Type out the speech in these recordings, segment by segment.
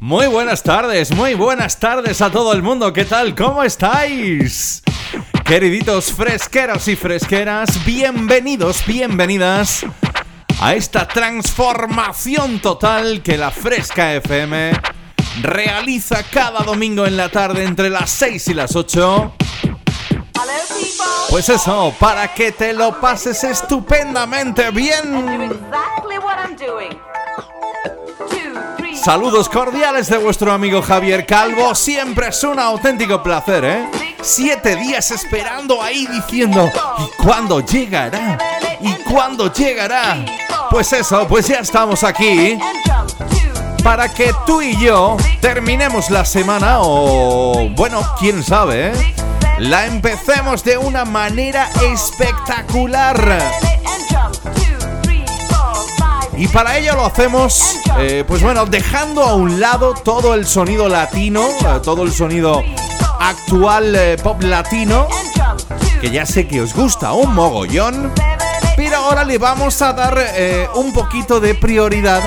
Muy buenas tardes, muy buenas tardes a todo el mundo. ¿Qué tal? ¿Cómo estáis? Queriditos fresqueros y fresqueras, bienvenidos, bienvenidas a esta transformación total que la Fresca FM realiza cada domingo en la tarde entre las 6 y las 8. Pues eso, para que te lo pases estupendamente bien. Saludos cordiales de vuestro amigo Javier Calvo. Siempre es un auténtico placer, ¿eh? Siete días esperando ahí diciendo, ¿y cuándo llegará? ¿Y cuándo llegará? Pues eso, pues ya estamos aquí. Para que tú y yo terminemos la semana o, bueno, quién sabe, ¿eh? La empecemos de una manera espectacular. Y para ello lo hacemos, eh, pues bueno, dejando a un lado todo el sonido latino, eh, todo el sonido actual eh, pop latino, que ya sé que os gusta un mogollón, pero ahora le vamos a dar un poquito de prioridad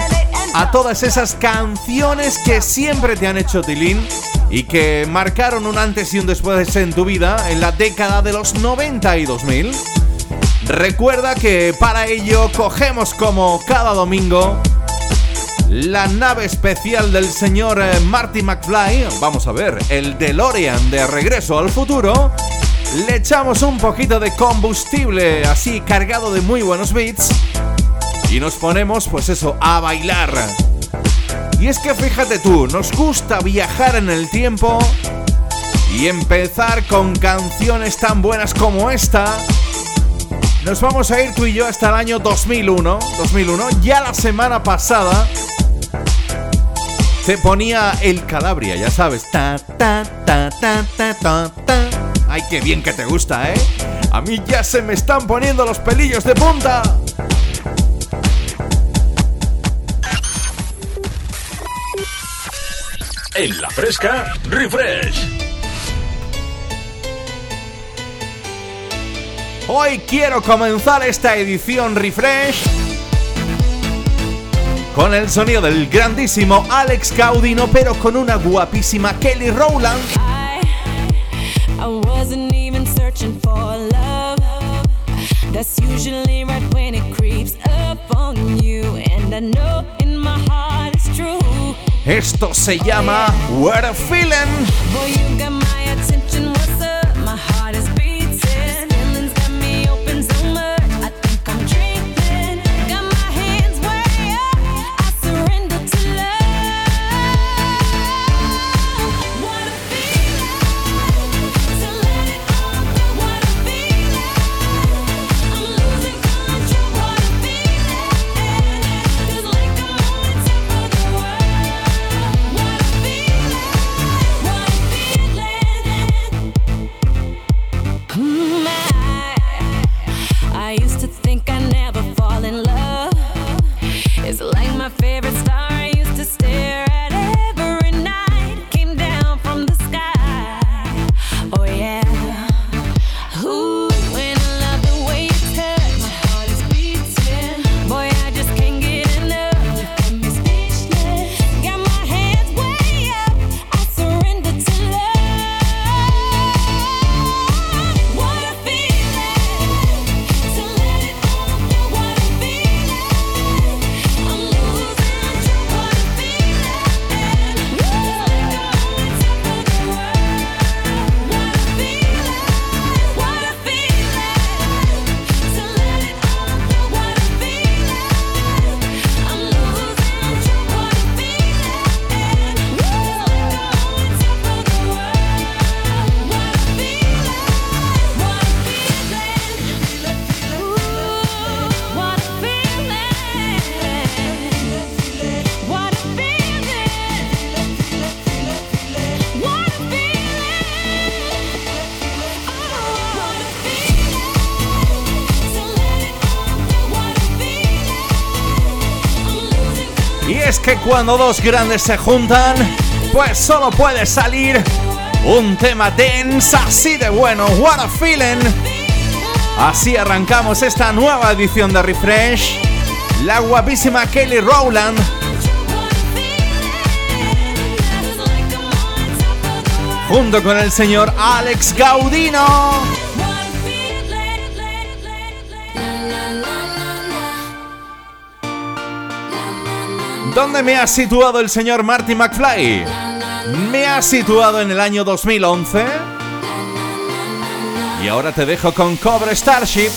a todas esas canciones que siempre te han hecho tilín y que marcaron un antes y un después en tu vida en la década de los 90 y 2000. Recuerda que para ello cogemos como cada domingo la nave especial del señor eh, Marty McFly, vamos a ver, el DeLorean de Regreso al Futuro, le echamos un poquito de combustible así cargado de muy buenos beats. Y nos ponemos pues eso, a bailar. Y es que fíjate tú, nos gusta viajar en el tiempo y empezar con canciones tan buenas como esta nos vamos a ir tú y yo hasta el año 2001. 2001. Ya la semana pasada se ponía el Calabria, ya sabes. Ta, ta, ta, ta, ta, ta, ta. Ay, qué bien que te gusta, ¿eh? A mí ya se me están poniendo los pelillos de punta. En la fresca, refresh. Hoy quiero comenzar esta edición refresh con el sonido del grandísimo Alex Caudino, pero con una guapísima Kelly Rowland. Esto se llama What a Feeling. Cuando dos grandes se juntan, pues solo puede salir un tema dense así de bueno. What a feeling. Así arrancamos esta nueva edición de Refresh. La guapísima Kelly Rowland. Junto con el señor Alex Gaudino. ¿Dónde me ha situado el señor Marty McFly? Me ha situado en el año 2011. Y ahora te dejo con Cobra Starship.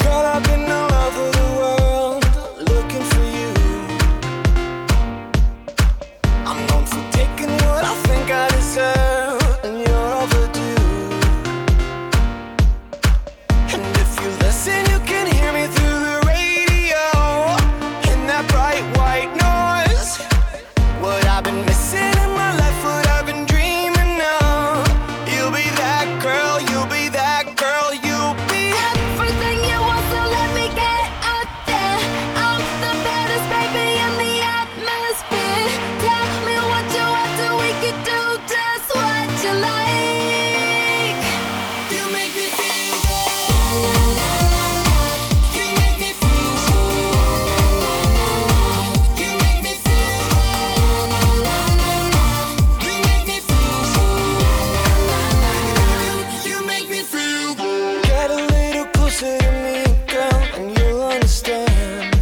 closer to me, girl, and you'll understand.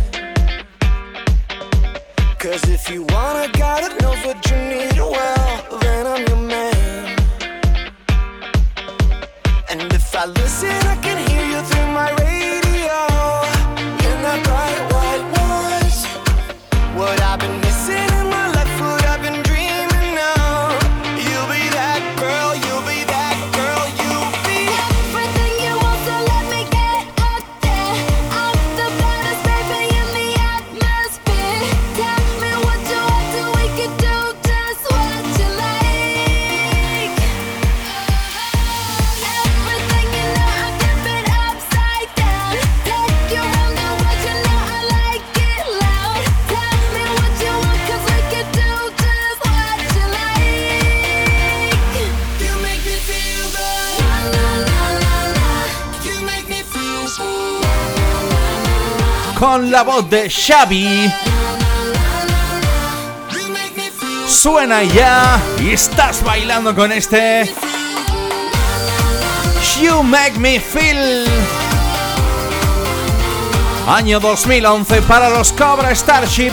Cause if you wanna, gotta know Virginia. La voz de Xavi. Suena ya y estás bailando con este. You Make Me Feel. Año 2011 para los Cobra Starship.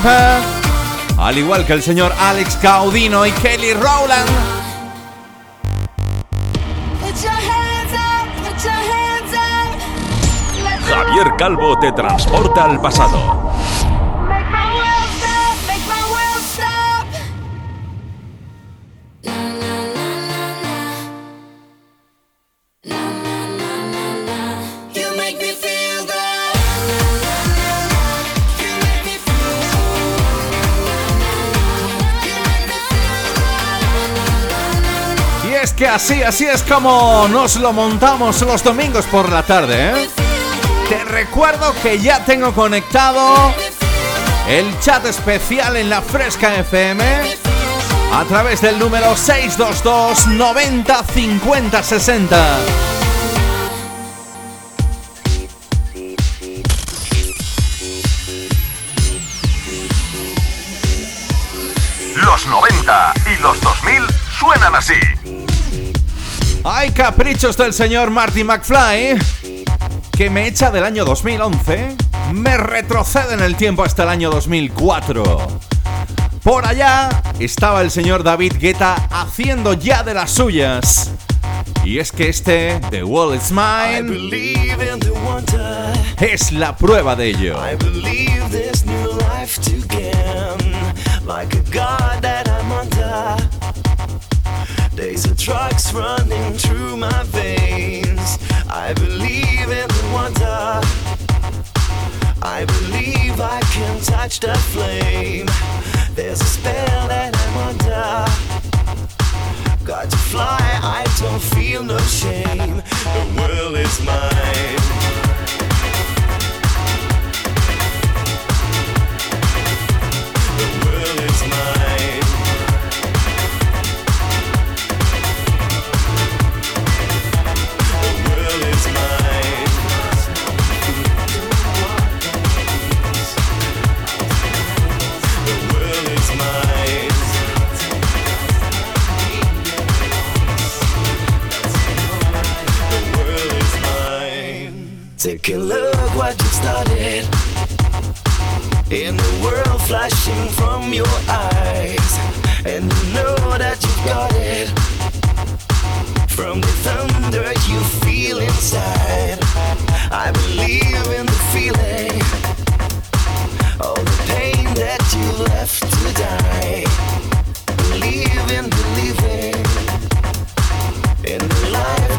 Al igual que el señor Alex Gaudino y Kelly Rowland. Calvo te transporta al pasado. Y es que así, así es como nos lo montamos los domingos por la tarde, ¿eh? Recuerdo que ya tengo conectado el chat especial en la Fresca FM a través del número 622 90 50 60. Los 90 y los 2000 suenan así. Hay caprichos del señor Marty McFly que me echa del año 2011, me retrocede en el tiempo hasta el año 2004. Por allá estaba el señor David Guetta haciendo ya de las suyas. Y es que este, The World Is Mine, es la prueba de ello. Days of drugs running through my veins. I believe I believe I can touch the flame. There's a spell that I'm under. Got to fly, I don't feel no shame. The world is mine. Take a look what you started. In the world flashing from your eyes. And you know that you got it. From the thunder you feel inside. I believe in the feeling. All the pain that you left to die. Believe in believing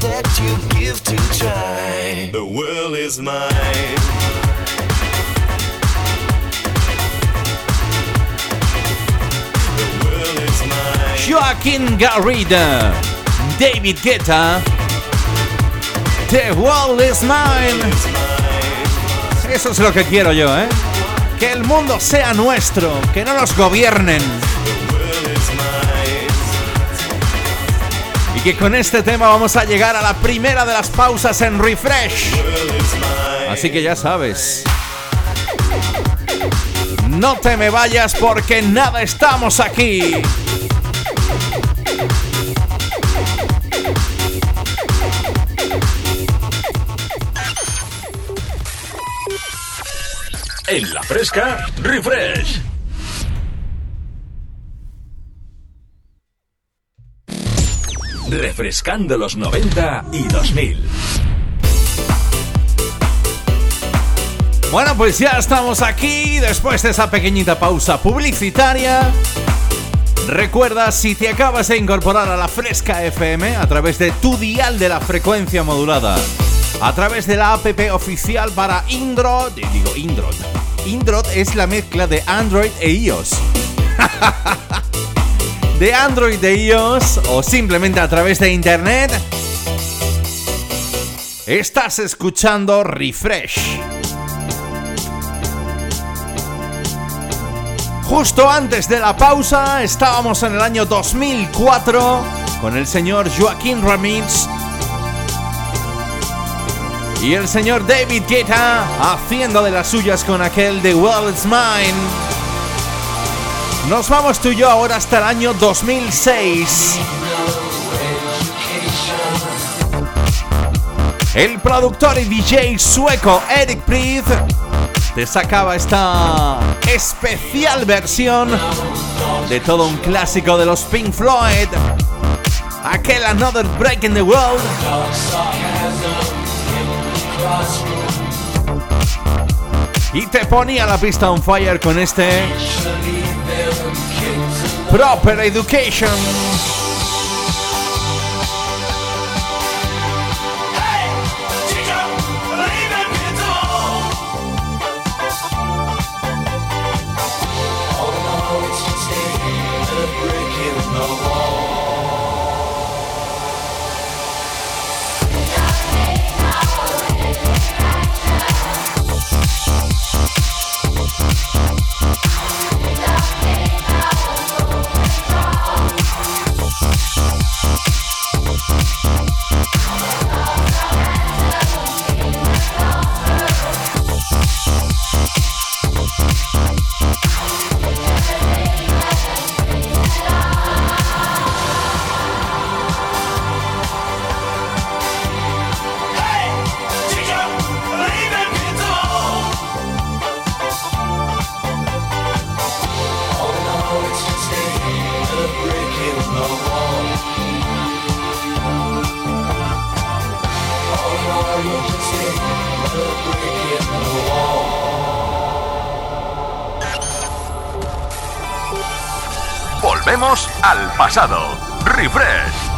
that you give to try The world is mine. Joaquin Garrida, David Guetta, The World is Mine. Eso es lo que quiero yo, ¿eh? Que el mundo sea nuestro, que no nos gobiernen. Que con este tema vamos a llegar a la primera de las pausas en Refresh. Así que ya sabes. No te me vayas porque nada estamos aquí. En la fresca, refresh. Refrescando los 90 y 2000. Bueno, pues ya estamos aquí después de esa pequeñita pausa publicitaria. Recuerda, si te acabas de incorporar a la Fresca FM a través de tu dial de la frecuencia modulada, a través de la app oficial para Indrod, digo Indrod, Indrod es la mezcla de Android e iOS. de Android e iOS o simplemente a través de Internet, estás escuchando Refresh. Justo antes de la pausa estábamos en el año 2004 con el señor Joaquín Ramírez y el señor David Guetta haciendo de las suyas con aquel World Is Mine. Nos vamos tú y yo ahora hasta el año 2006. El productor y DJ sueco Eric Priest te sacaba esta especial versión de todo un clásico de los Pink Floyd. Aquel Another Break in the World. Y te ponía la pista on fire con este Proper Education. Refresh.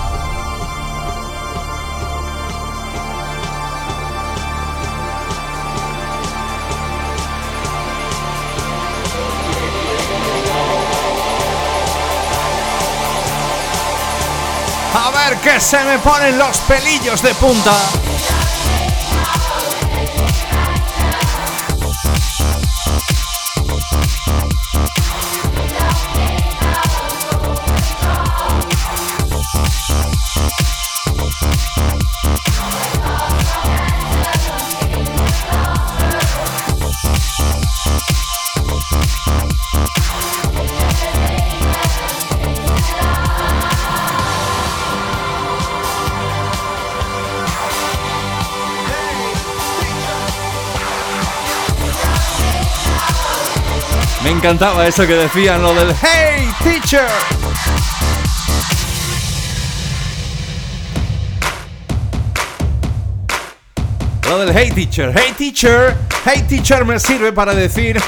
A ver que se me ponen los pelillos de punta. Encantaba eso que decían, lo del Hey Teacher. Lo del Hey Teacher, Hey Teacher, Hey Teacher me sirve para decir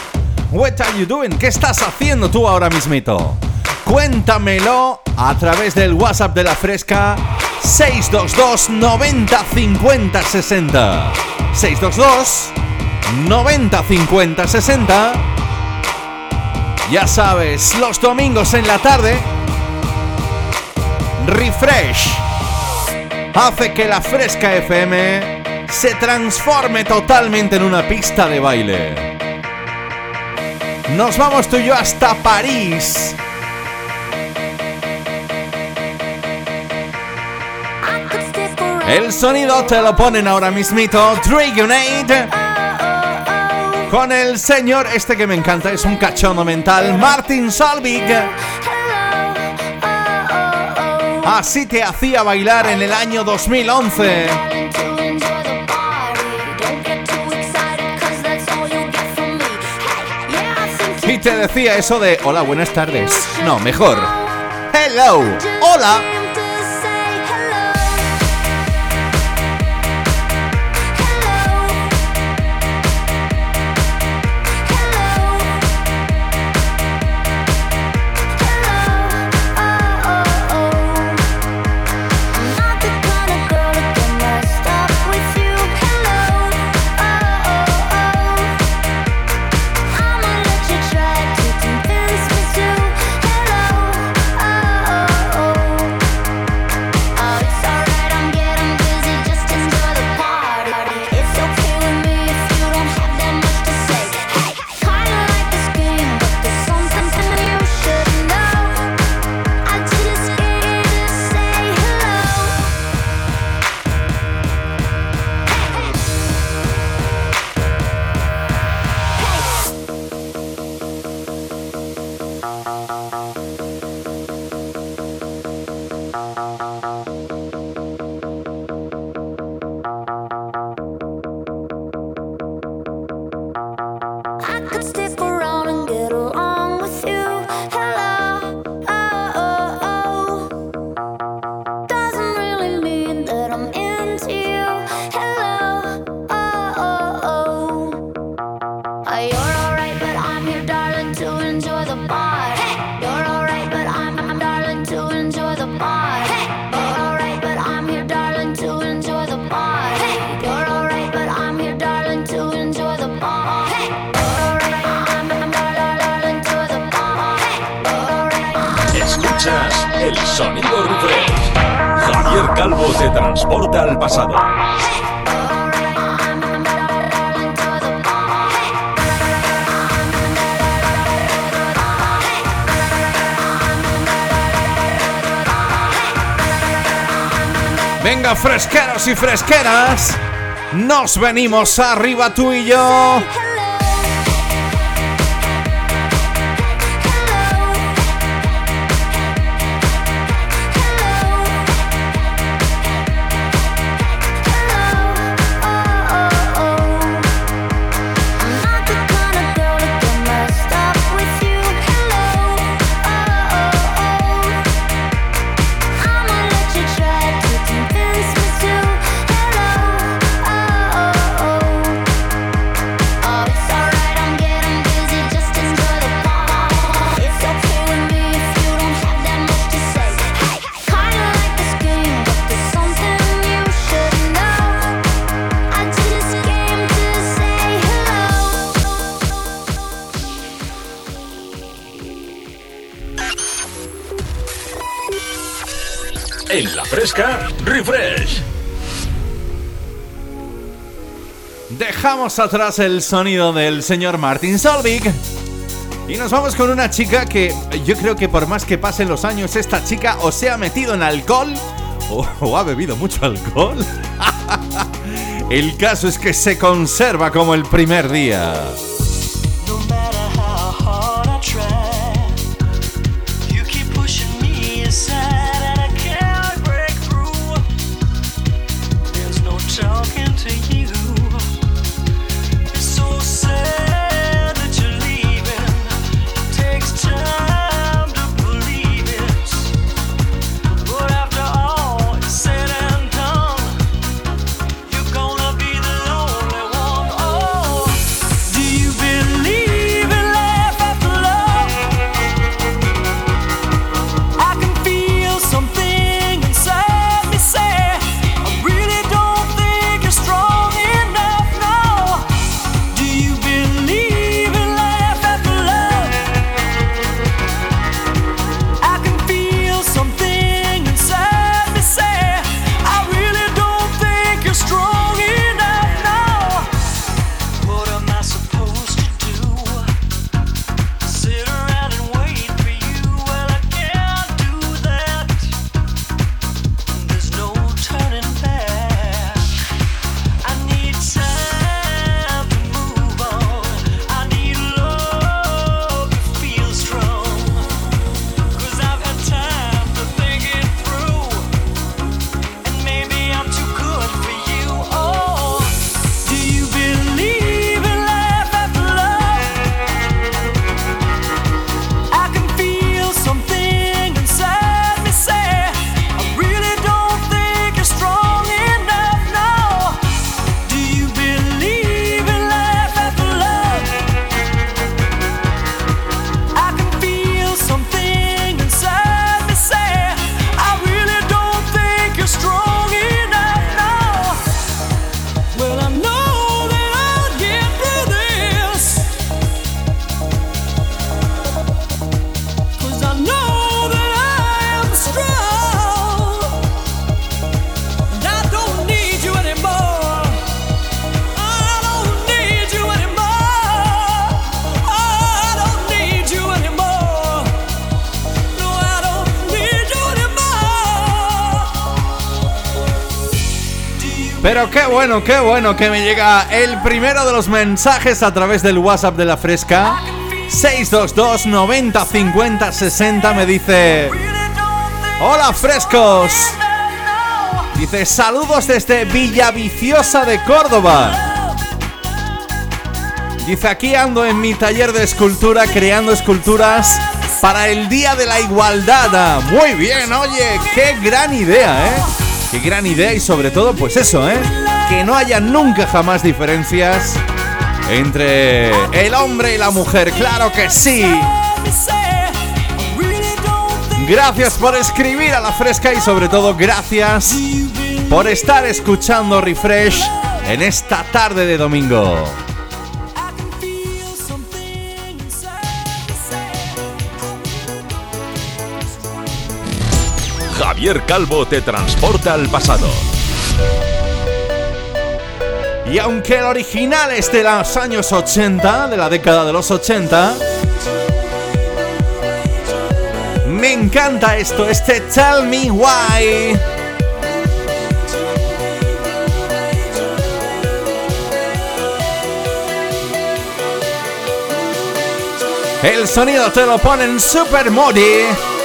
What are you doing? ¿Qué estás haciendo tú ahora mismito? Cuéntamelo a través del WhatsApp de la Fresca 622 90 50 60 622 90 50 60 ya sabes, los domingos en la tarde, Refresh hace que la Fresca FM se transforme totalmente en una pista de baile. Nos vamos tú y yo hasta París. El sonido te lo ponen ahora mismito Dragonade con el señor, este que me encanta, es un cachondo mental, Martin Salvig. Así te hacía bailar en el año 2011. Y te decía eso de hola, buenas tardes. No, mejor. Hello, hola. Venimos arriba tú y yo. En la fresca, refresh. Dejamos atrás el sonido del señor Martin Solvig. Y nos vamos con una chica que yo creo que por más que pasen los años, esta chica o se ha metido en alcohol o, o ha bebido mucho alcohol. el caso es que se conserva como el primer día. Pero qué bueno, qué bueno que me llega el primero de los mensajes a través del WhatsApp de la Fresca. 622 90 50 60 me dice: Hola frescos. Dice: Saludos desde Villaviciosa de Córdoba. Dice: Aquí ando en mi taller de escultura creando esculturas para el Día de la Igualdad. Muy bien, oye, qué gran idea, ¿eh? Gran idea y sobre todo, pues eso, ¿eh? Que no haya nunca jamás diferencias entre el hombre y la mujer, claro que sí. Gracias por escribir a la fresca y sobre todo gracias por estar escuchando Refresh en esta tarde de domingo. Javier Calvo te transporta al pasado. Y aunque el original es de los años 80, de la década de los 80, me encanta esto, este Tell Me Why. El sonido te lo ponen super modi.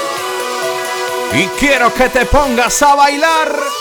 Y quiero que te pongas a bailar.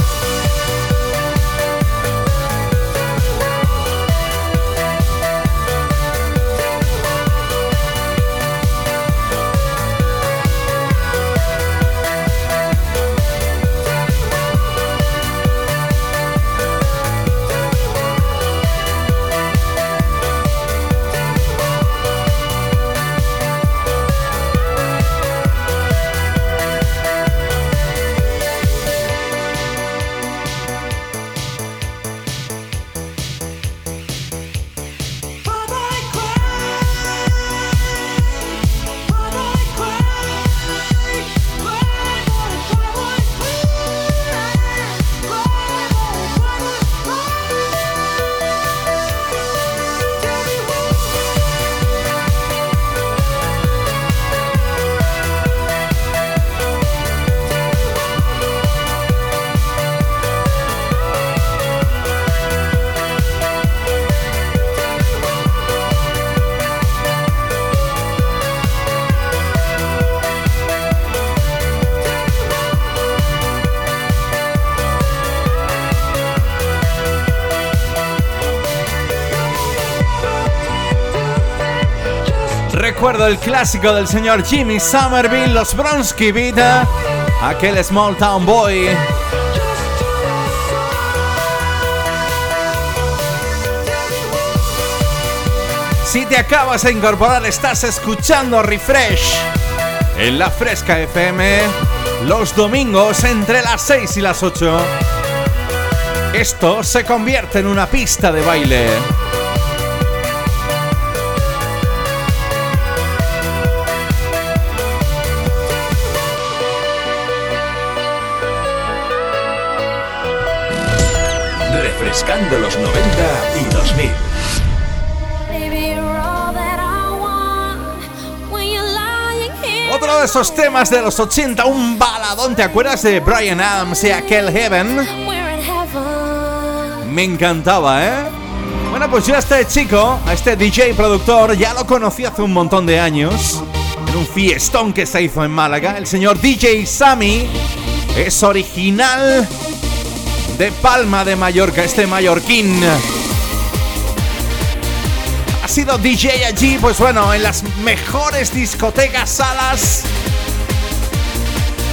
El clásico del señor Jimmy Somerville, los Bronsky Vita, aquel Small Town Boy. Si te acabas de incorporar, estás escuchando Refresh en la Fresca FM los domingos entre las 6 y las 8. Esto se convierte en una pista de baile. Esos temas de los 80, un baladón, ¿te acuerdas de Brian Adams y aquel Heaven? Me encantaba, ¿eh? Bueno, pues yo a este chico, a este DJ productor, ya lo conocí hace un montón de años. En un fiestón que se hizo en Málaga. El señor DJ Sammy es original de Palma de Mallorca, este mallorquín. Ha sido DJ allí, pues bueno, en las mejores discotecas, salas.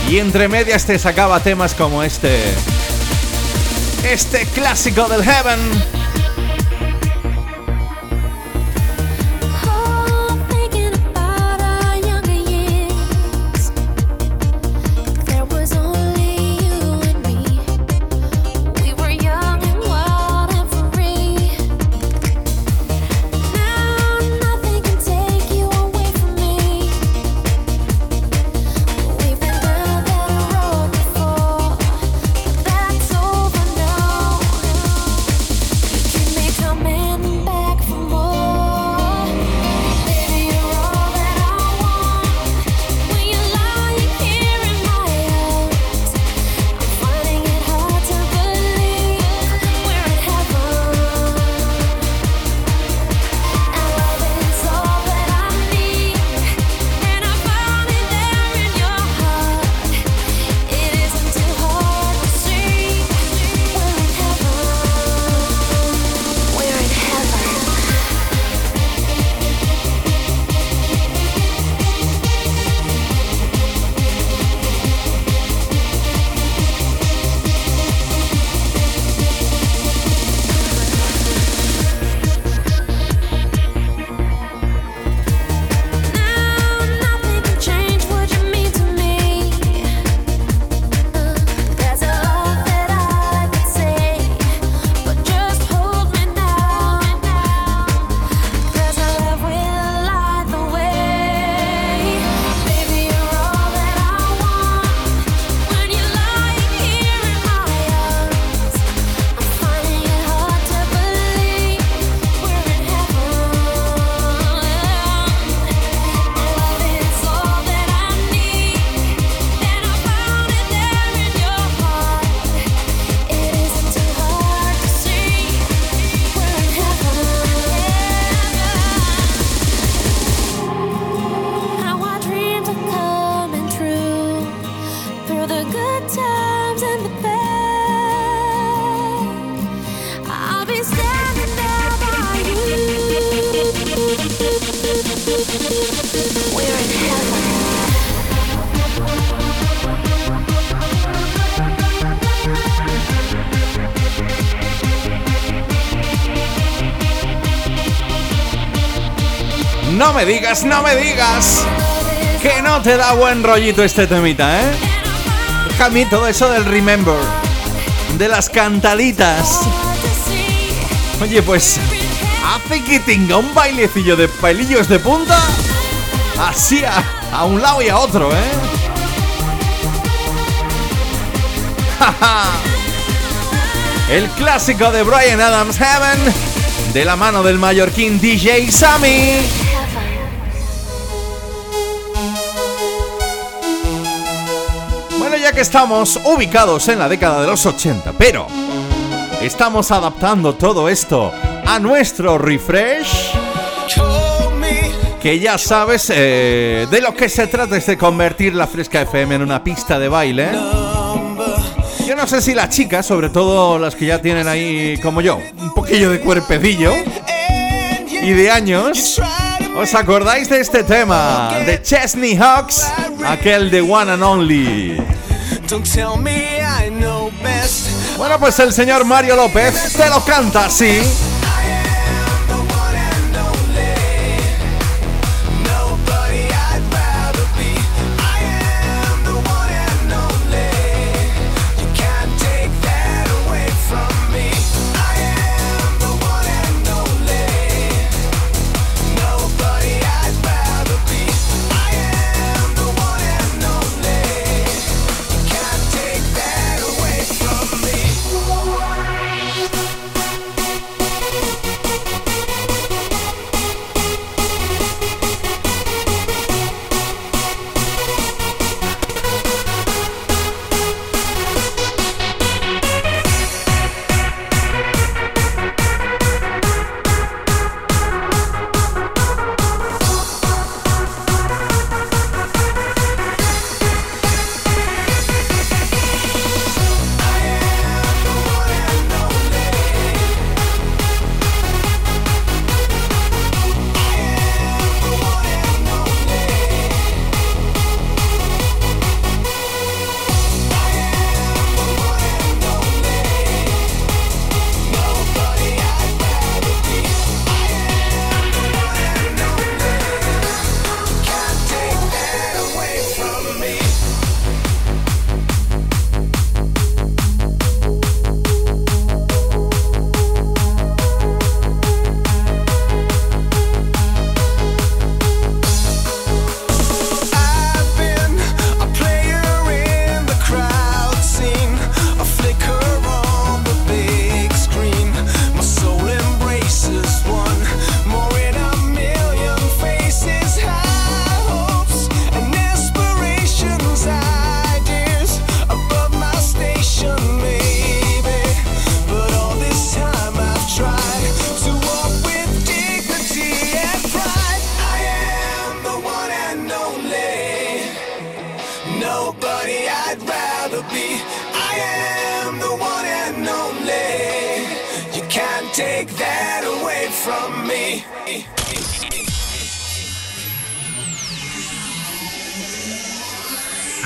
Y entre medias te sacaba temas como este. Este clásico del Heaven. Me digas, no me digas que no te da buen rollito este temita, ¿eh? A mí todo eso del remember, de las cantaditas. Oye, pues hace que tenga un bailecillo de pelillos de punta así a, a un lado y a otro, ¿eh? El clásico de Brian Adams Heaven de la mano del mallorquín DJ Sammy. Que estamos ubicados en la década de los 80, pero estamos adaptando todo esto a nuestro refresh. Que ya sabes, eh, de lo que se trata es de convertir la Fresca FM en una pista de baile. Yo no sé si las chicas, sobre todo las que ya tienen ahí, como yo, un poquillo de cuerpecillo y de años, ¿Os acordáis de este tema? De Chesney Hawks, aquel de One and Only. Bueno, pues el señor Mario López te lo canta así.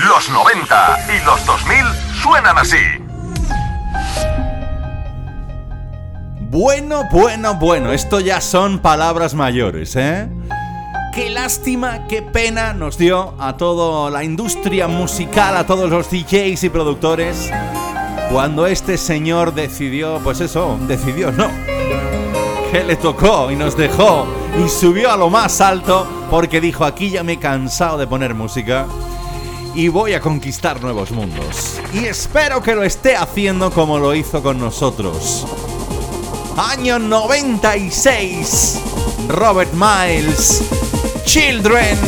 Los 90 y los 2000 suenan así. Bueno, bueno, bueno, esto ya son palabras mayores, ¿eh? Qué lástima, qué pena nos dio a toda la industria musical, a todos los DJs y productores, cuando este señor decidió, pues eso, decidió, no, que le tocó y nos dejó y subió a lo más alto porque dijo, aquí ya me he cansado de poner música y voy a conquistar nuevos mundos. Y espero que lo esté haciendo como lo hizo con nosotros. Año 96. Robert Miles. Children.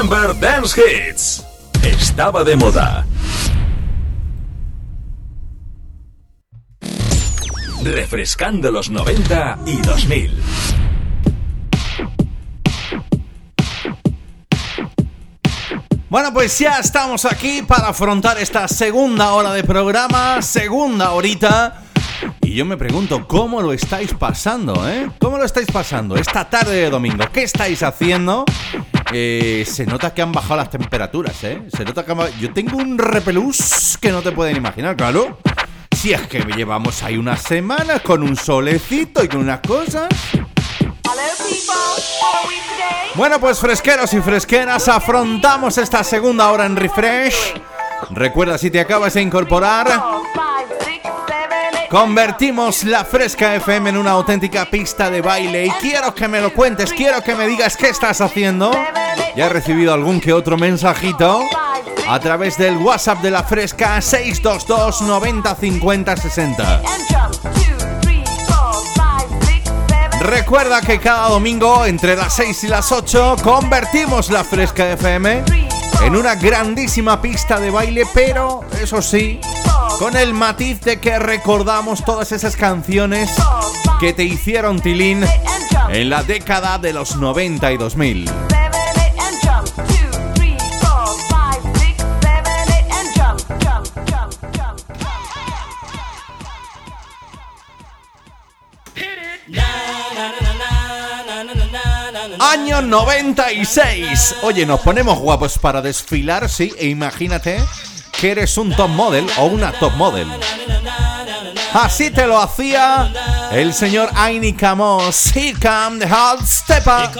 Remember Dance Hits. Estaba de moda. Refrescando los 90 y 2000. Bueno, pues ya estamos aquí para afrontar esta segunda hora de programa, segunda horita. Y yo me pregunto, ¿cómo lo estáis pasando, eh? ¿Cómo lo estáis pasando esta tarde de domingo? ¿Qué estáis haciendo? Eh, se nota que han bajado las temperaturas, ¿eh? Se nota que Yo tengo un repelús que no te pueden imaginar, claro. Si es que llevamos ahí unas semanas con un solecito y con unas cosas. Bueno, pues fresqueros y fresqueras, afrontamos esta segunda hora en Refresh. Recuerda si te acabas de incorporar. Convertimos la Fresca FM en una auténtica pista de baile y quiero que me lo cuentes, quiero que me digas qué estás haciendo. Ya he recibido algún que otro mensajito a través del WhatsApp de la Fresca 622 90 50 60. Recuerda que cada domingo entre las 6 y las 8 convertimos la Fresca FM en una grandísima pista de baile, pero eso sí, con el matiz de que recordamos todas esas canciones que te hicieron tilín en la década de los 90 y 2000. Año 96. Oye, nos ponemos guapos para desfilar, sí, e imagínate que eres un top model o una top model. Así te lo hacía el señor Aini Camos. Here come the hot stepper.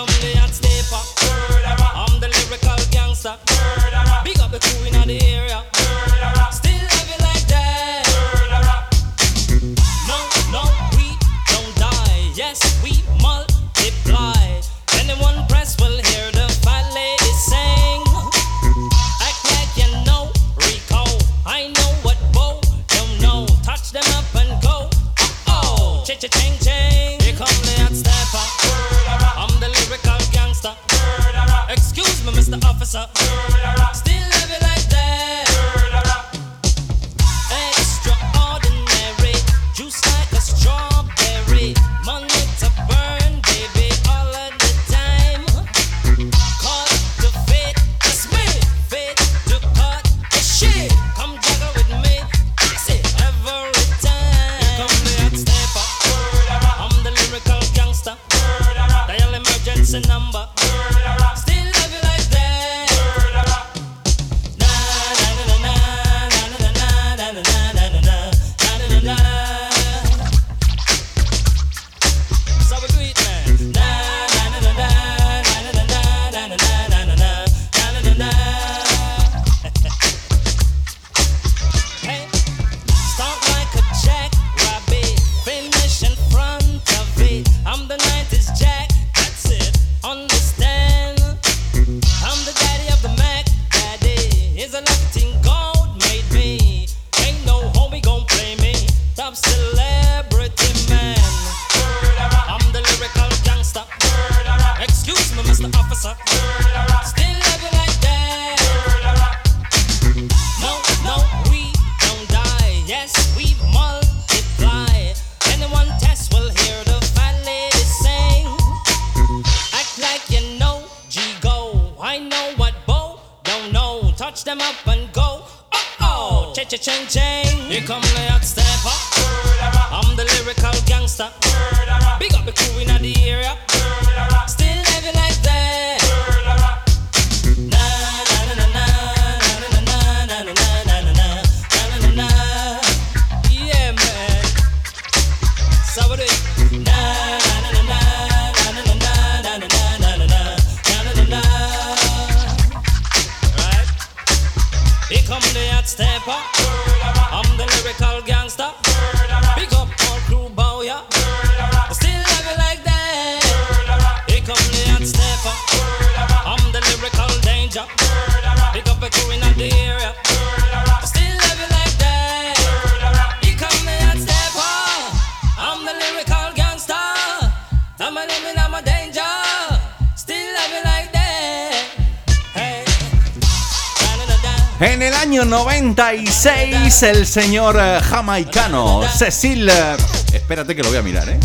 96, el señor eh, jamaicano Cecil. Eh, espérate que lo voy a mirar, ¿eh?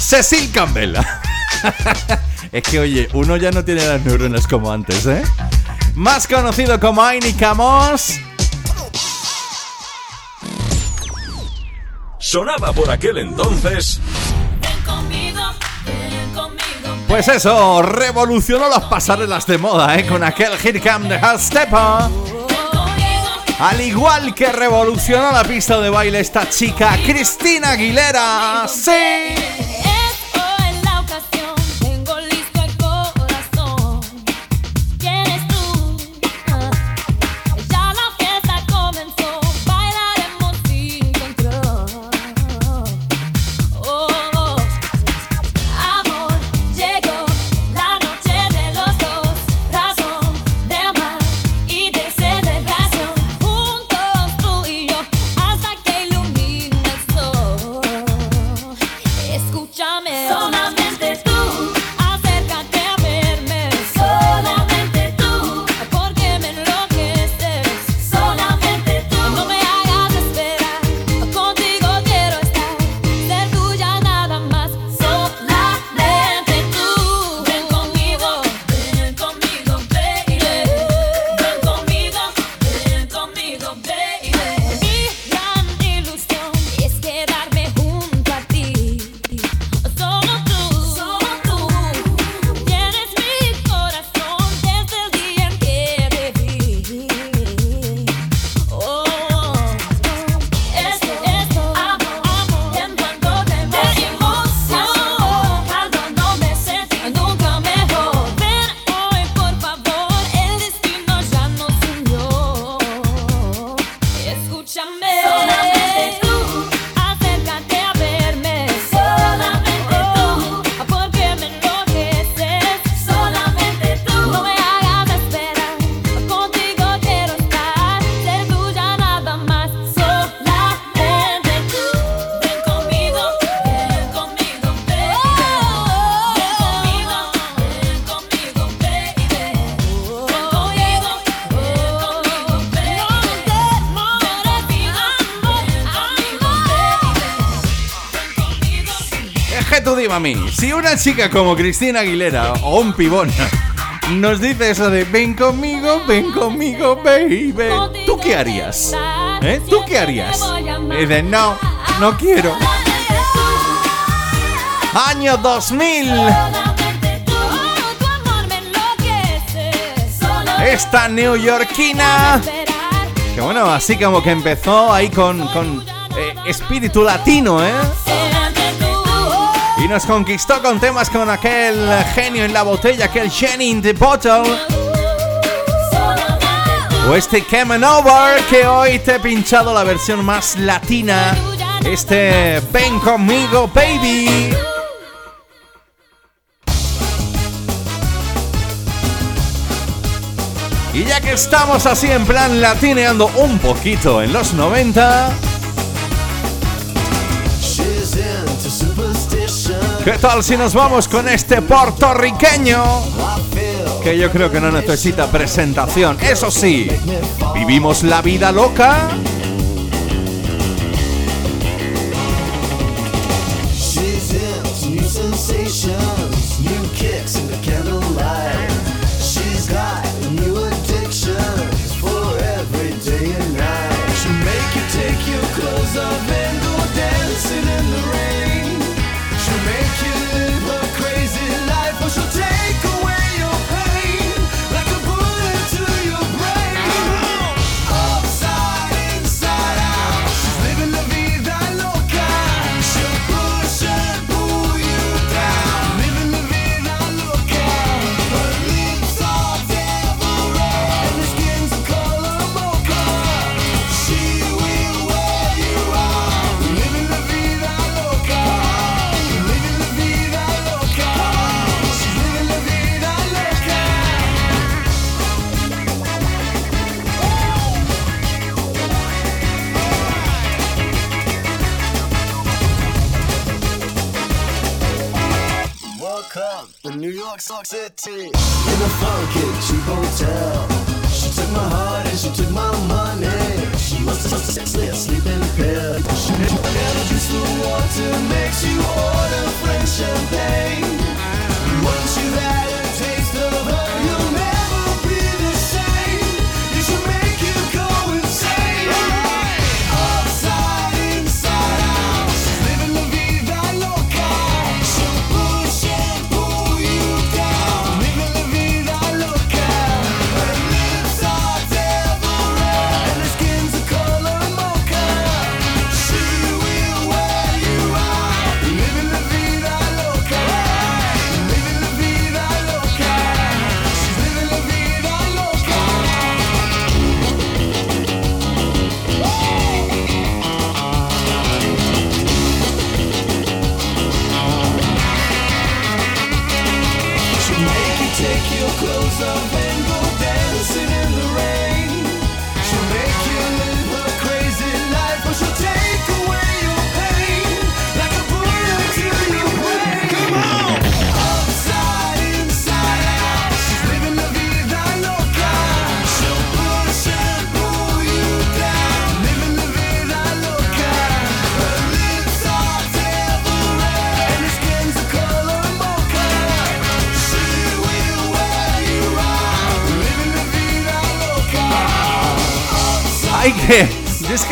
Cecil Campbell. es que, oye, uno ya no tiene las neuronas como antes, ¿eh? Más conocido como Aini Camos. Sonaba por aquel entonces. Pues eso, revolucionó las pasarelas de moda, ¿eh? Con aquel Here Come the Hot. Al igual que revolucionó la pista de baile esta chica, Cristina Aguilera. ¡Sí! Chica como Cristina Aguilera o un pibón nos dice eso de ven conmigo, ven conmigo, baby, ¿tú qué harías? ¿Eh? ¿Tú qué harías? Y dice, no, no quiero. Año 2000. Esta neoyorquina. Que bueno, así como que empezó ahí con, con eh, espíritu latino, ¿eh? Nos conquistó con temas con aquel genio en la botella, aquel Jenny in the bottle. O este Came Over, que hoy te he pinchado la versión más latina. Este Ven conmigo, baby. Y ya que estamos así en plan latineando un poquito en los 90. ¿Qué tal si nos vamos con este puertorriqueño? Que yo creo que no necesita presentación. Eso sí, vivimos la vida loca.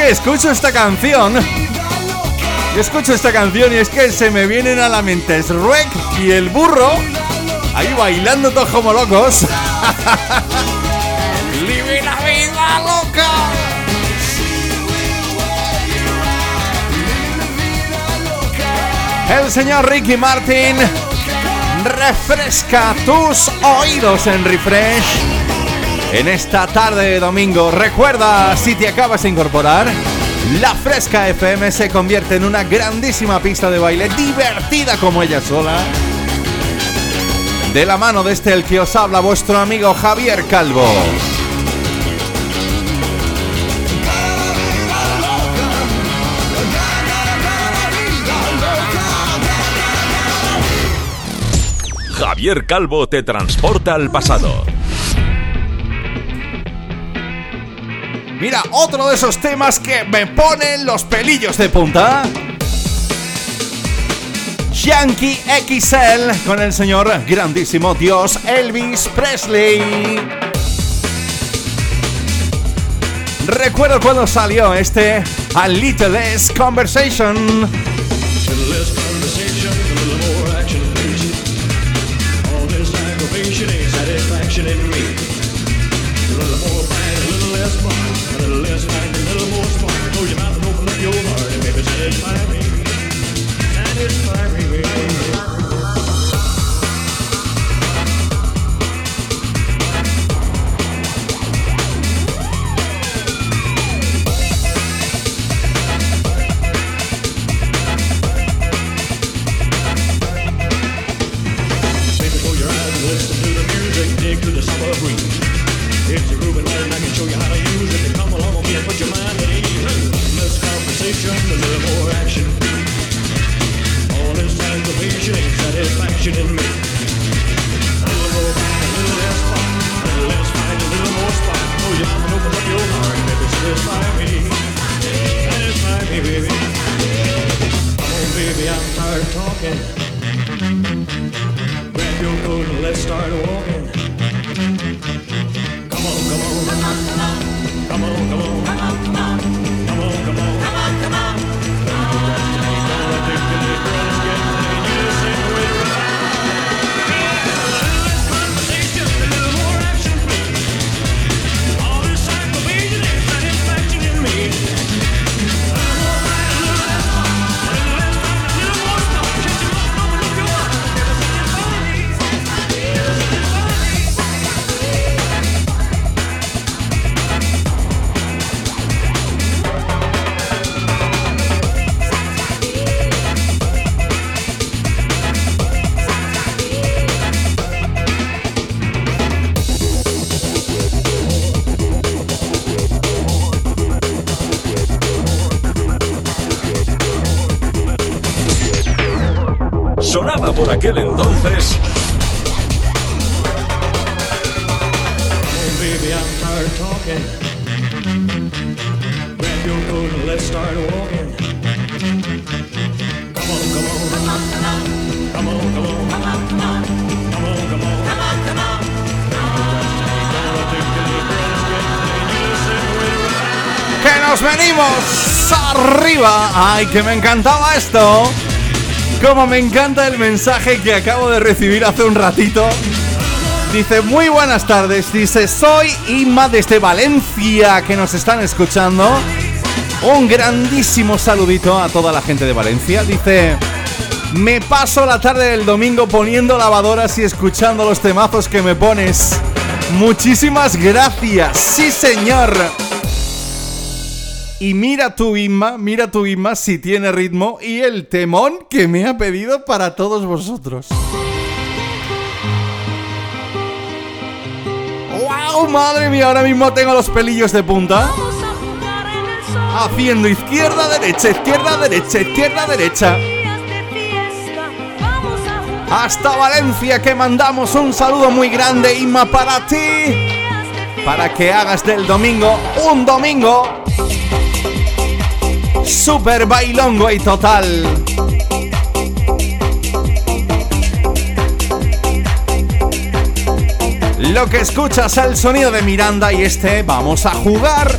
escucho esta canción. Yo escucho esta canción y es que se me vienen a la mente Shrek y el burro ahí bailando todos como locos. La vida loca! El señor Ricky Martin refresca tus oídos en refresh en esta tarde de domingo. Recuerda, si te acabas de incorporar, la Fresca FM se convierte en una grandísima pista de baile divertida como ella sola. De la mano de este el que os habla vuestro amigo Javier Calvo. Javier Calvo te transporta al pasado Mira, otro de esos temas que me ponen los pelillos de punta. Yankee XL con el señor grandísimo Dios Elvis Presley. Recuerdo cuando salió este A Little Less Conversation ¡Ay, que me encantaba esto! Como me encanta el mensaje que acabo de recibir hace un ratito. Dice, muy buenas tardes. Dice, soy Inma desde Valencia, que nos están escuchando. Un grandísimo saludito a toda la gente de Valencia. Dice, me paso la tarde del domingo poniendo lavadoras y escuchando los temazos que me pones. Muchísimas gracias. Sí, señor. Y mira tu Inma, mira tu Inma si tiene ritmo y el temón que me ha pedido para todos vosotros. ¡Wow! Madre mía, ahora mismo tengo los pelillos de punta. Haciendo izquierda, derecha, izquierda, derecha, izquierda, derecha. Hasta Valencia que mandamos un saludo muy grande, Inma, para ti. Para que hagas del domingo un domingo super bailongo y total. Lo que escuchas es el sonido de Miranda y este vamos a jugar.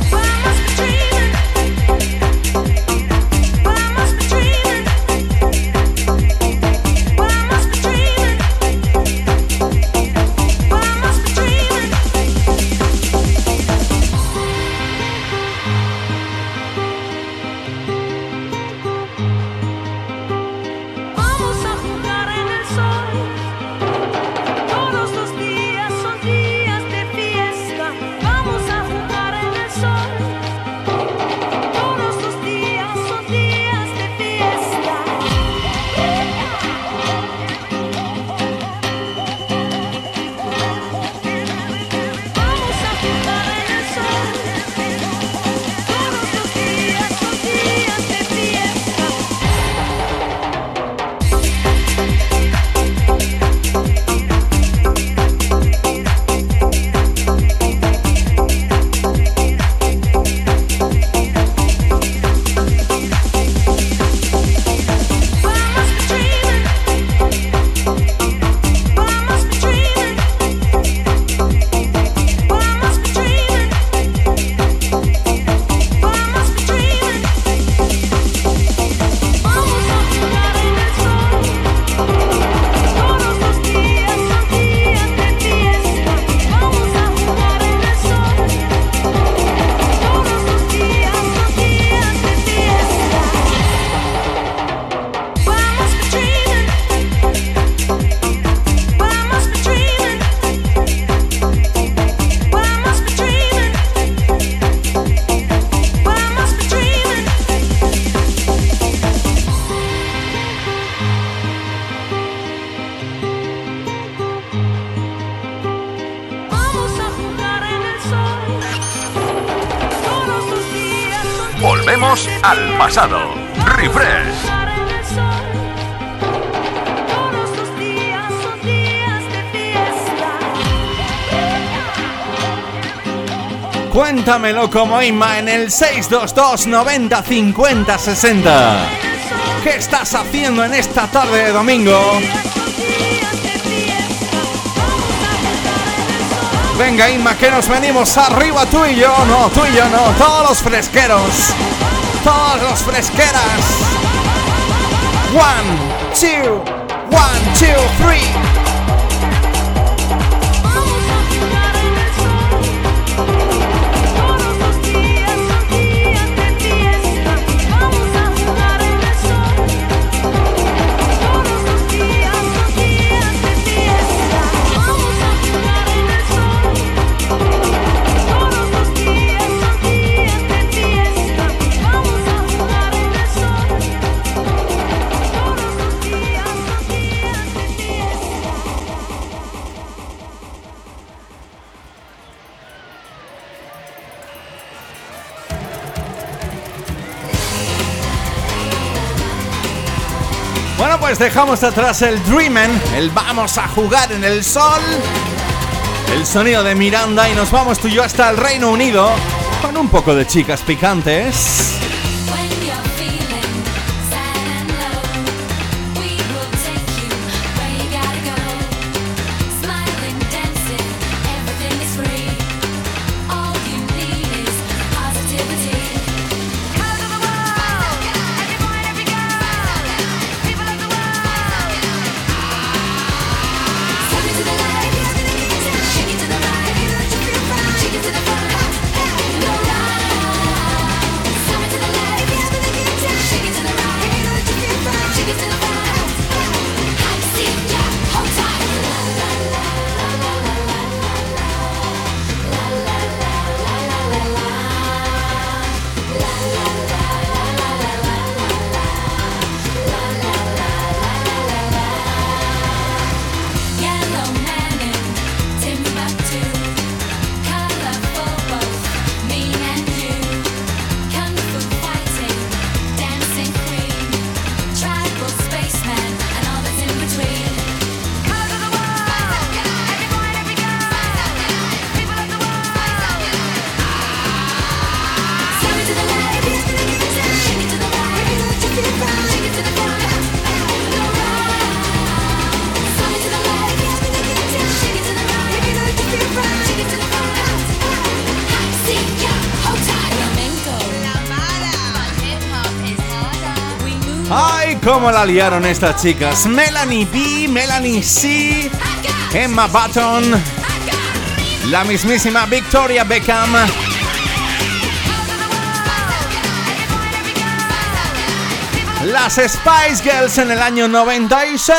Cuéntamelo como Inma en el 622 90 50 60. ¿Qué estás haciendo en esta tarde de domingo? Venga Inma, que nos venimos arriba tú y yo, no, tú y yo no, todos los fresqueros, todos los fresqueras. One, two, one, two, three. Pues dejamos atrás el Dreamen, el vamos a jugar en el sol. El sonido de Miranda y nos vamos tú y yo hasta el Reino Unido con un poco de chicas picantes. Cómo la liaron estas chicas! Melanie B, Melanie C, Emma Button, la mismísima Victoria Beckham. Las Spice Girls en el año 96.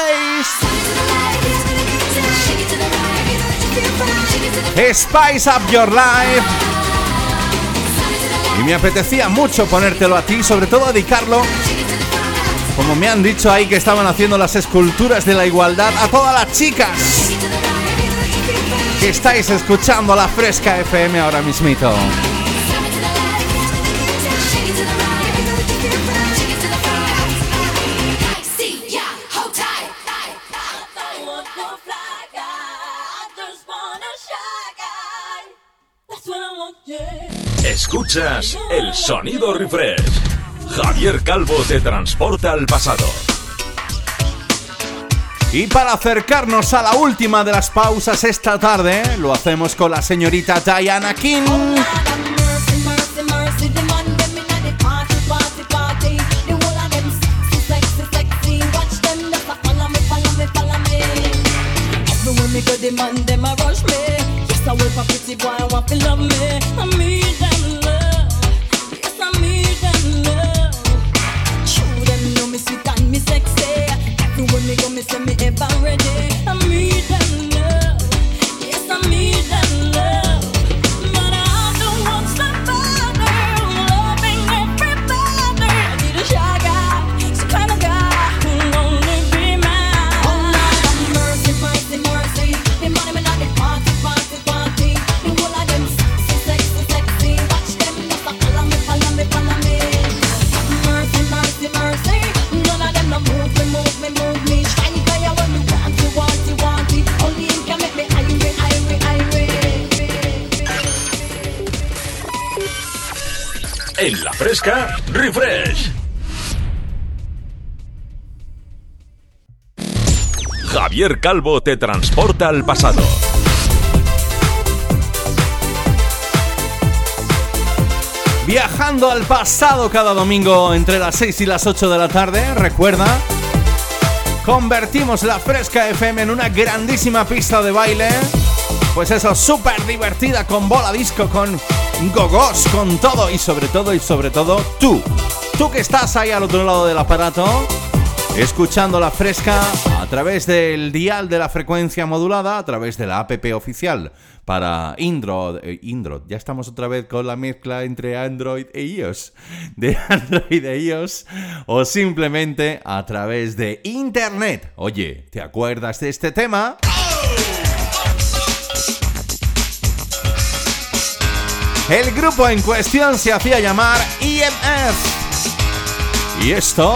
Spice Up Your Life. Y me apetecía mucho ponértelo a ti, sobre todo dedicarlo, como me han dicho ahí que estaban haciendo las esculturas de la igualdad, a todas las chicas que estáis escuchando la fresca FM ahora mismito. Escuchas el sonido refresh. Javier Calvo te transporta al pasado. Y para acercarnos a la última de las pausas esta tarde, lo hacemos con la señorita Diana King. Javier Calvo te transporta al pasado. Viajando al pasado cada domingo entre las 6 y las 8 de la tarde, recuerda, convertimos la Fresca FM en una grandísima pista de baile. Pues eso, súper divertida con bola disco, con gogos, con todo y sobre todo y sobre todo tú. Tú que estás ahí al otro lado del aparato, escuchando la fresca a través del dial de la frecuencia modulada, a través de la app oficial para Android, eh, Android. Ya estamos otra vez con la mezcla entre Android e iOS, de Android e iOS, o simplemente a través de Internet. Oye, ¿te acuerdas de este tema? El grupo en cuestión se hacía llamar EMF. Y esto,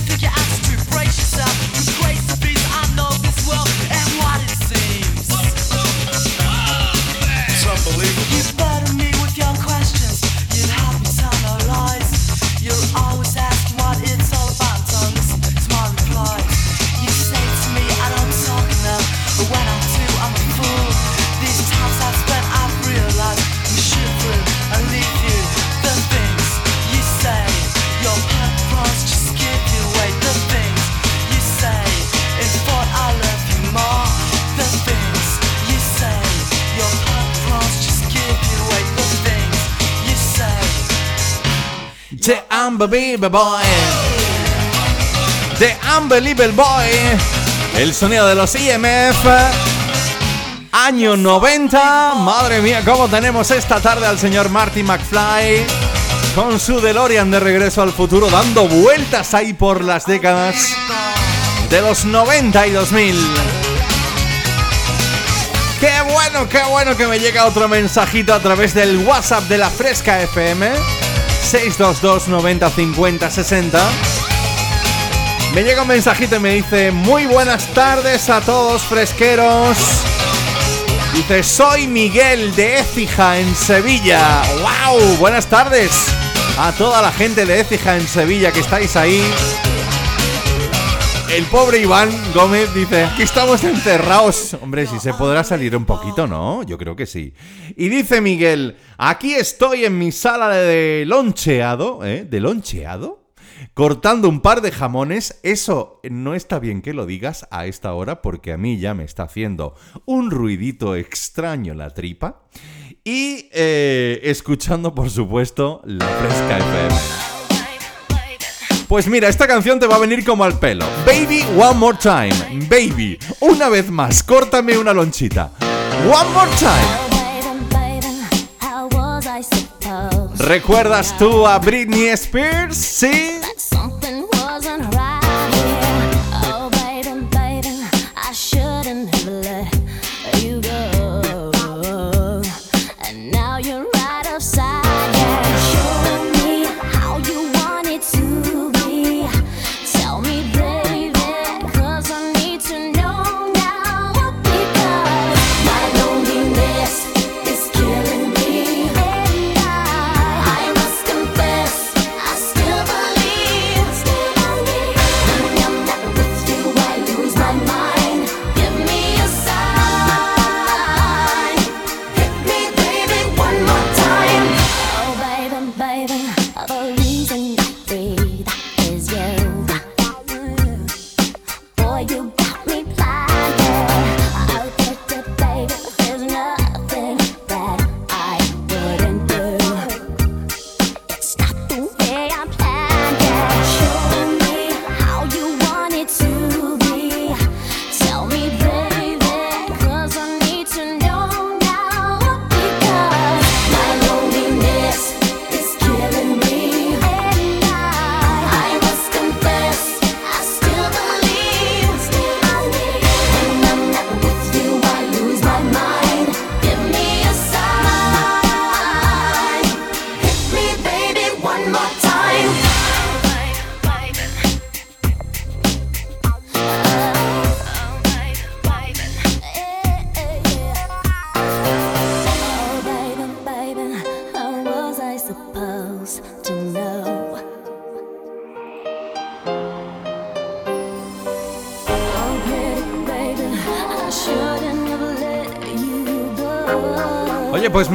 Unbelievable Boy. The Unbelievable Boy. El sonido de los IMF. Año 90. Madre mía, cómo tenemos esta tarde al señor Marty McFly. Con su DeLorean de regreso al futuro, dando vueltas ahí por las décadas de los 90 y 2000. Qué bueno, qué bueno que me llega otro mensajito a través del WhatsApp de la Fresca FM. 622 90 50 60. Me llega un mensajito y me dice: Muy buenas tardes a todos, fresqueros. Dice: Soy Miguel de Écija en Sevilla. ¡Wow! Buenas tardes a toda la gente de Écija en Sevilla que estáis ahí. El pobre Iván Gómez dice, aquí estamos encerrados. Hombre, si se podrá salir un poquito, ¿no? Yo creo que sí. Y dice Miguel, aquí estoy en mi sala de loncheado, ¿eh? ¿De loncheado? Cortando un par de jamones. Eso no está bien que lo digas a esta hora porque a mí ya me está haciendo un ruidito extraño la tripa. Y eh, escuchando, por supuesto, la fresca FM. Pues mira, esta canción te va a venir como al pelo. Baby, one more time. Baby, una vez más, córtame una lonchita. One more time. ¿Recuerdas tú a Britney Spears? Sí.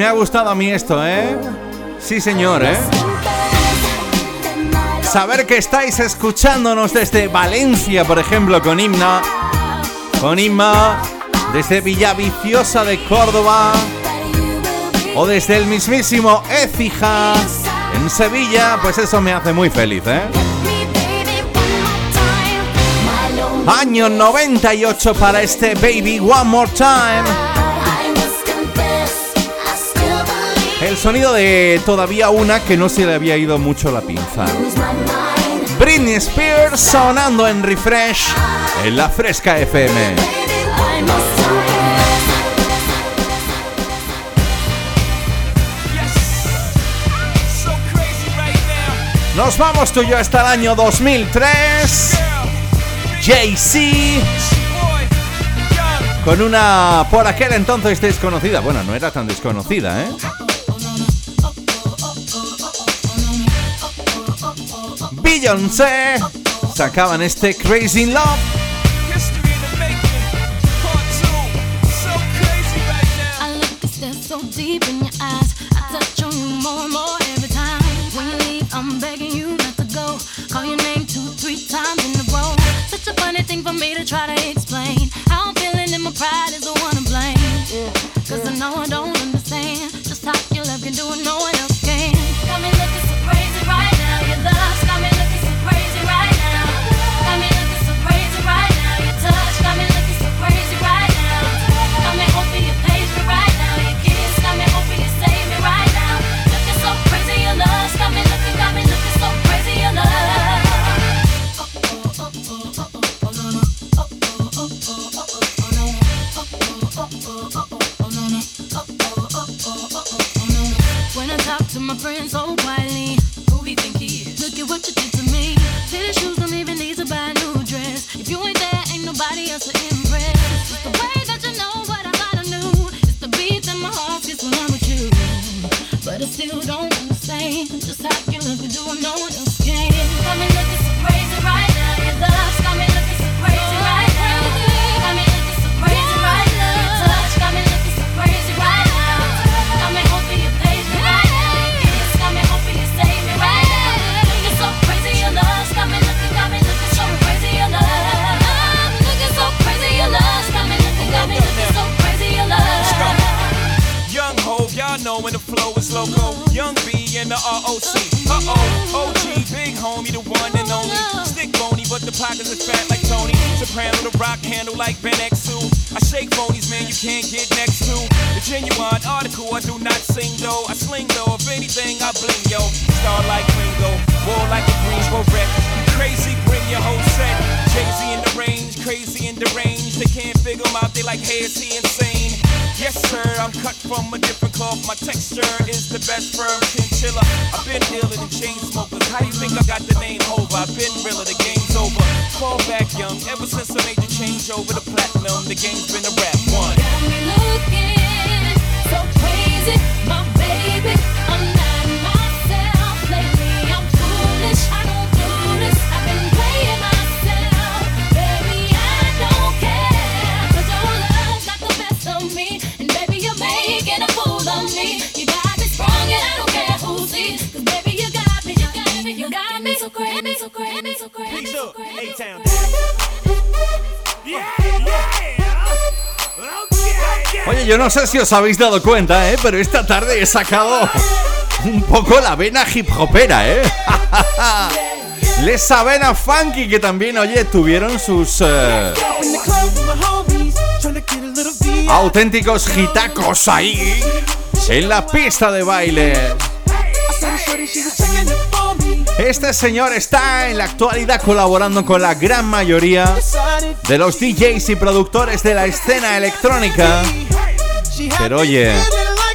ha gustado a mí esto, ¿eh? Sí, señor, ¿eh? Saber que estáis escuchándonos desde Valencia, por ejemplo, con Himna, con Inma, desde Villaviciosa de Córdoba, o desde el mismísimo Écija, en Sevilla, pues eso me hace muy feliz, ¿eh? Año 98 para este Baby One More Time. El sonido de todavía una que no se le había ido mucho la pinza. Britney Spears sonando en refresh en la fresca FM. Nos vamos tú y yo hasta el año 2003. Jay-Z. Con una por aquel entonces desconocida. Bueno, no era tan desconocida, ¿eh? Sacaban este Crazy Love. yo no sé si os habéis dado cuenta, ¿eh? pero esta tarde he sacado un poco la vena hip hopera, ¿eh? Esa vena funky que también, oye, tuvieron sus eh, auténticos gitacos ahí en la pista de baile. Este señor está en la actualidad colaborando con la gran mayoría de los DJs y productores de la escena electrónica. Pero oye,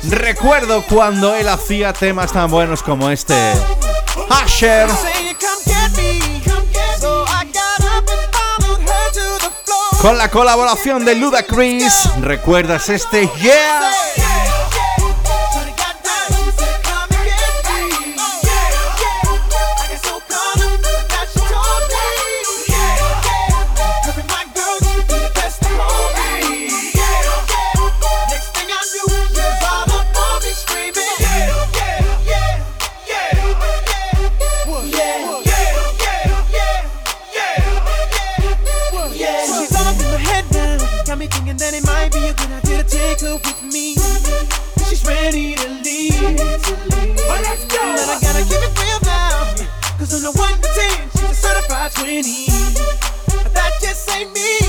recuerdo cuando él hacía temas tan buenos como este. Asher. Con la colaboración de Luda Chris, ¿recuerdas este Yeah? That just ain't me.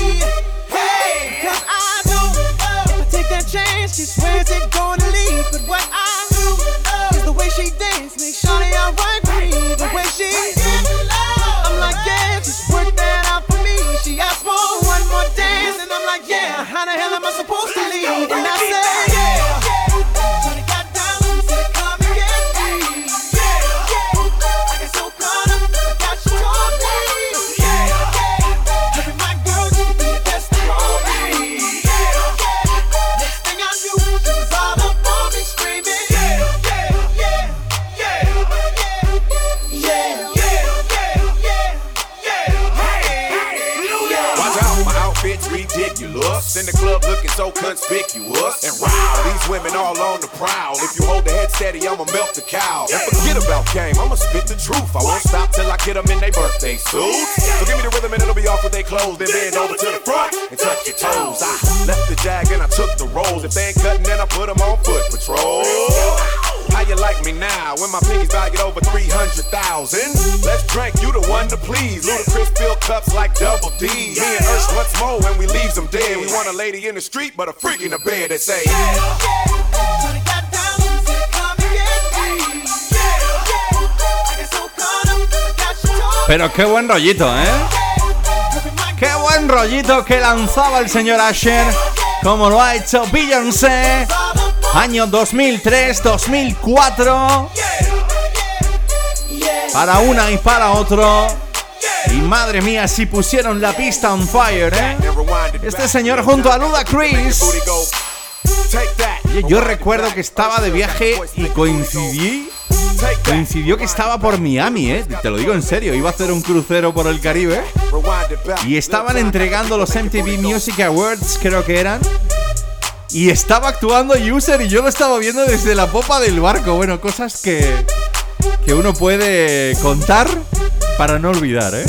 All on the prowl. If you hold the head steady, I'ma melt the cow. And forget about game, I'ma spit the truth. I won't stop till I get them in their birthday suits. So give me the rhythm and it'll be off with their clothes. Then bend over to the front and touch your toes. I left the jag and I took the rolls. If they ain't cutting, then I put them on foot patrol. How you like me now when my pinkies valued over 300,000? Let's drink, you the one to please. Ludacris fill cups like double D. Me and Ursh once more when we leaves them dead. We want a lady in the street, but a freak in the bed that say, Pero qué buen rollito, ¿eh? Qué buen rollito que lanzaba el señor Asher, como lo ha hecho Beyoncé, año 2003-2004, para una y para otro. Y madre mía, si pusieron la pista on fire, ¿eh? Este señor junto a Ludacris. Oye, Yo recuerdo que estaba de viaje y coincidí. Coincidió que estaba por Miami, ¿eh? Te lo digo en serio. Iba a hacer un crucero por el Caribe. Y estaban entregando los MTV Music Awards, creo que eran. Y estaba actuando User y yo lo estaba viendo desde la popa del barco. Bueno, cosas que, que uno puede contar para no olvidar, ¿eh?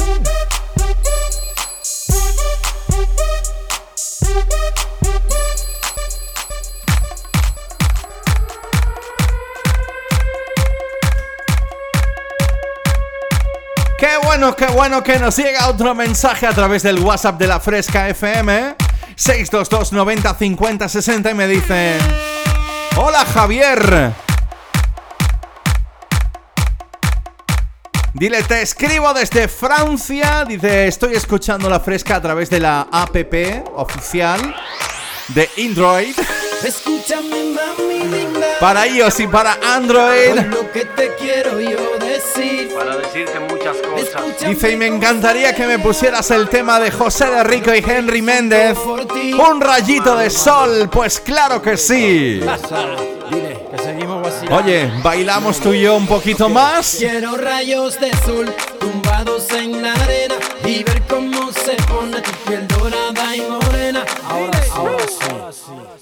Bueno, qué bueno que nos llega otro mensaje a través del WhatsApp de la Fresca FM. 622 90 50 60 y me dice: Hola Javier. Dile, te escribo desde Francia. Dice, estoy escuchando la fresca a través de la APP oficial de Android. Escúchame, mami linda. Para iOS y para Android. Lo que te quiero yo decir. Para decirte muchas cosas. Dice, y me encantaría que me pusieras el tema de José de Rico y Henry Méndez. Un rayito de sol. Pues claro que sí. Oye, bailamos tú y yo un poquito más. Quiero rayos de sol tumbados en la arena y ver cómo se pone tu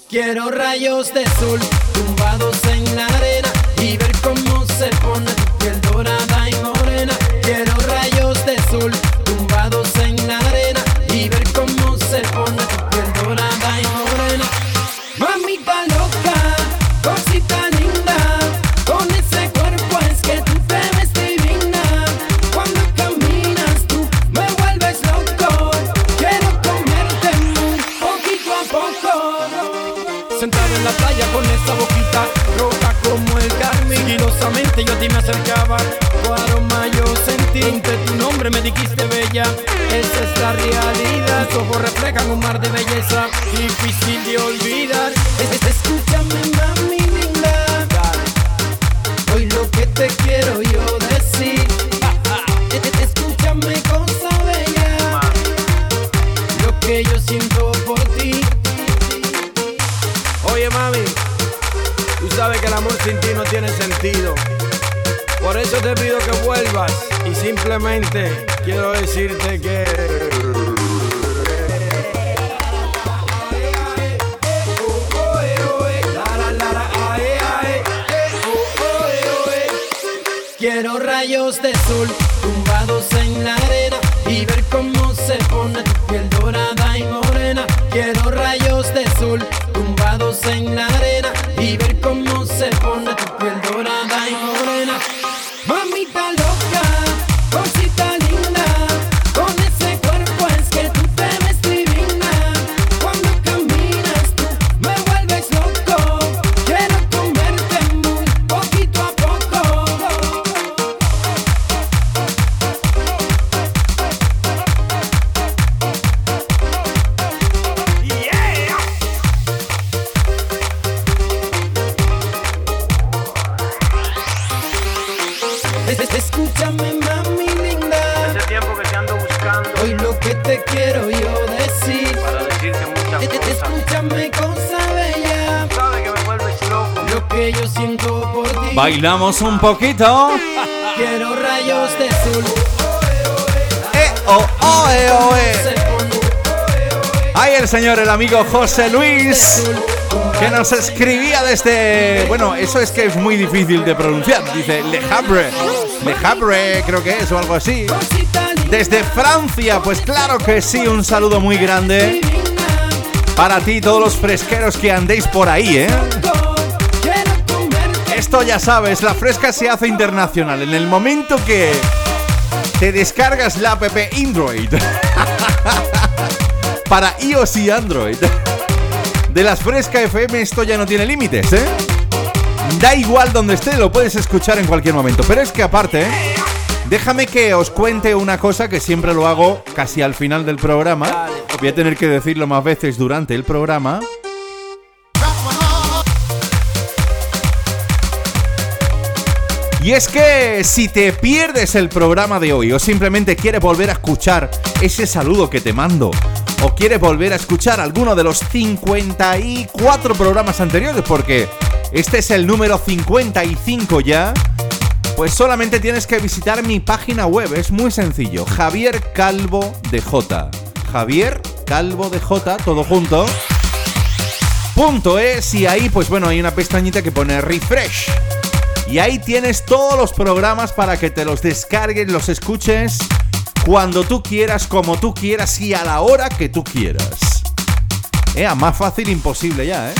Quiero rayos de sol tumbados en la arena y ver cómo se pone piel dorada con esa boquita roja como el carmín, sigilosamente yo a ti me acercaba, tu aroma yo sentí, entre tu nombre me dijiste bella, esa es la realidad, tus ojos reflejan un mar de belleza, difícil de olvidar. Es- es- Escúchame eso te pido que vuelvas y simplemente quiero decirte que. Quiero rayos de sol Bailamos un poquito. Quiero rayos de sol. Eh, oh, oh, eh, oh, eh. Ahí el señor, el amigo José Luis, que nos escribía desde... Bueno, eso es que es muy difícil de pronunciar. Dice Le Havre. Le Havre, creo que es, o algo así. Desde Francia, pues claro que sí, un saludo muy grande para ti, todos los fresqueros que andéis por ahí, ¿eh? Esto ya sabes, la fresca se hace internacional. En el momento que te descargas la app Android para iOS y Android de las Fresca FM, esto ya no tiene límites, ¿eh? Da igual donde esté, lo puedes escuchar en cualquier momento. Pero es que aparte, ¿eh? déjame que os cuente una cosa que siempre lo hago casi al final del programa. Voy a tener que decirlo más veces durante el programa. Y es que si te pierdes el programa de hoy o simplemente quieres volver a escuchar ese saludo que te mando o quieres volver a escuchar alguno de los 54 programas anteriores porque este es el número 55 ya, pues solamente tienes que visitar mi página web, es muy sencillo, Javier Calvo de J. Javier Calvo de J, todo junto. Punto es y ahí pues bueno hay una pestañita que pone refresh. Y ahí tienes todos los programas para que te los descargues, los escuches cuando tú quieras, como tú quieras y a la hora que tú quieras. Eh, más fácil imposible ya, ¿eh?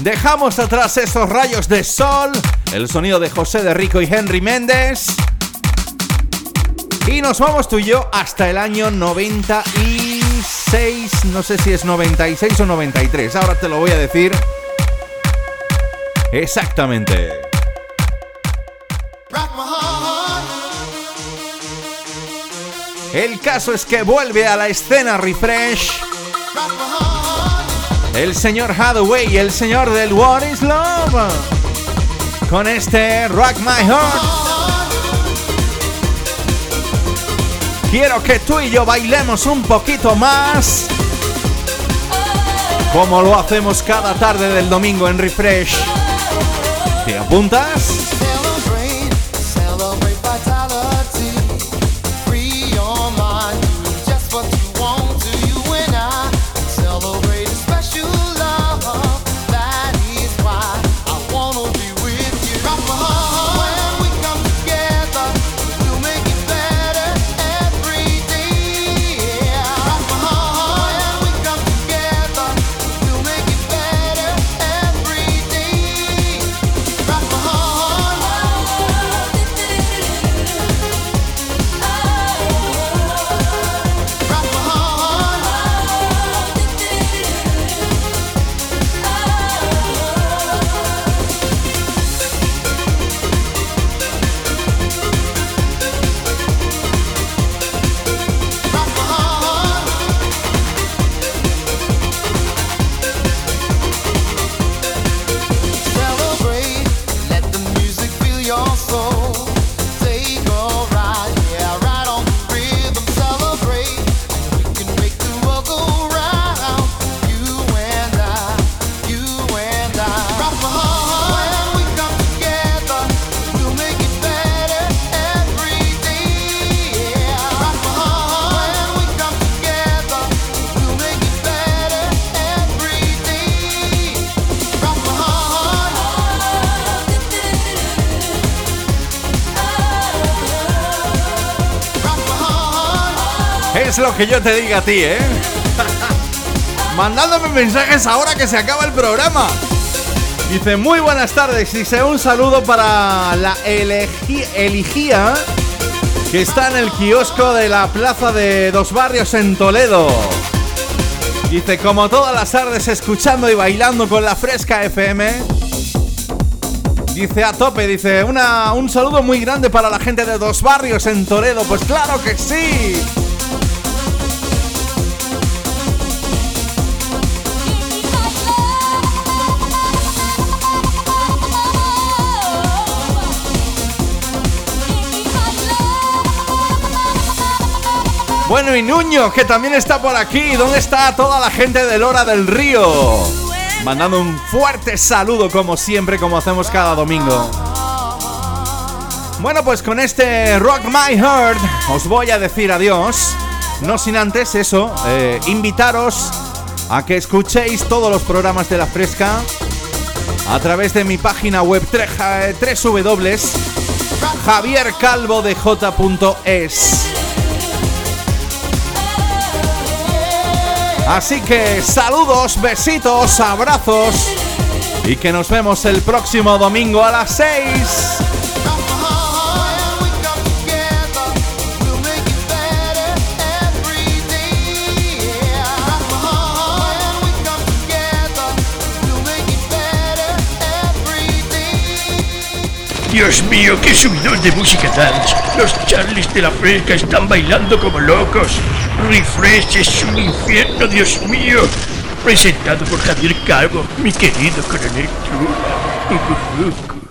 Dejamos atrás esos rayos de sol, el sonido de José de Rico y Henry Méndez. Y nos vamos tú y yo hasta el año 96, no sé si es 96 o 93, ahora te lo voy a decir exactamente. El caso es que vuelve a la escena refresh el señor Hathaway y el señor del What is Love con este Rock My Heart. Quiero que tú y yo bailemos un poquito más. Como lo hacemos cada tarde del domingo en Refresh. ¿Te apuntas? Que yo te diga a ti, ¿eh? mandándome mensajes ahora que se acaba el programa. Dice, muy buenas tardes. Dice, un saludo para la Eligía, que está en el kiosco de la plaza de Dos Barrios en Toledo. Dice, como todas las tardes, escuchando y bailando con la fresca FM. Dice a tope, dice, una, un saludo muy grande para la gente de Dos Barrios en Toledo. Pues claro que sí. Bueno, y Nuño, que también está por aquí. ¿Dónde está toda la gente de Lora del Río? Mandando un fuerte saludo, como siempre, como hacemos cada domingo. Bueno, pues con este Rock My Heart os voy a decir adiós. No sin antes eso, eh, invitaros a que escuchéis todos los programas de La Fresca a través de mi página web 3 w javiercalvodej.es. Así que saludos, besitos, abrazos y que nos vemos el próximo domingo a las 6. Dios mío, qué subidón de música dance. Los Charlies de la Fresca están bailando como locos. Refresh es un infierno, Dios mío. Presentado por Javier Calvo, mi querido coronel True.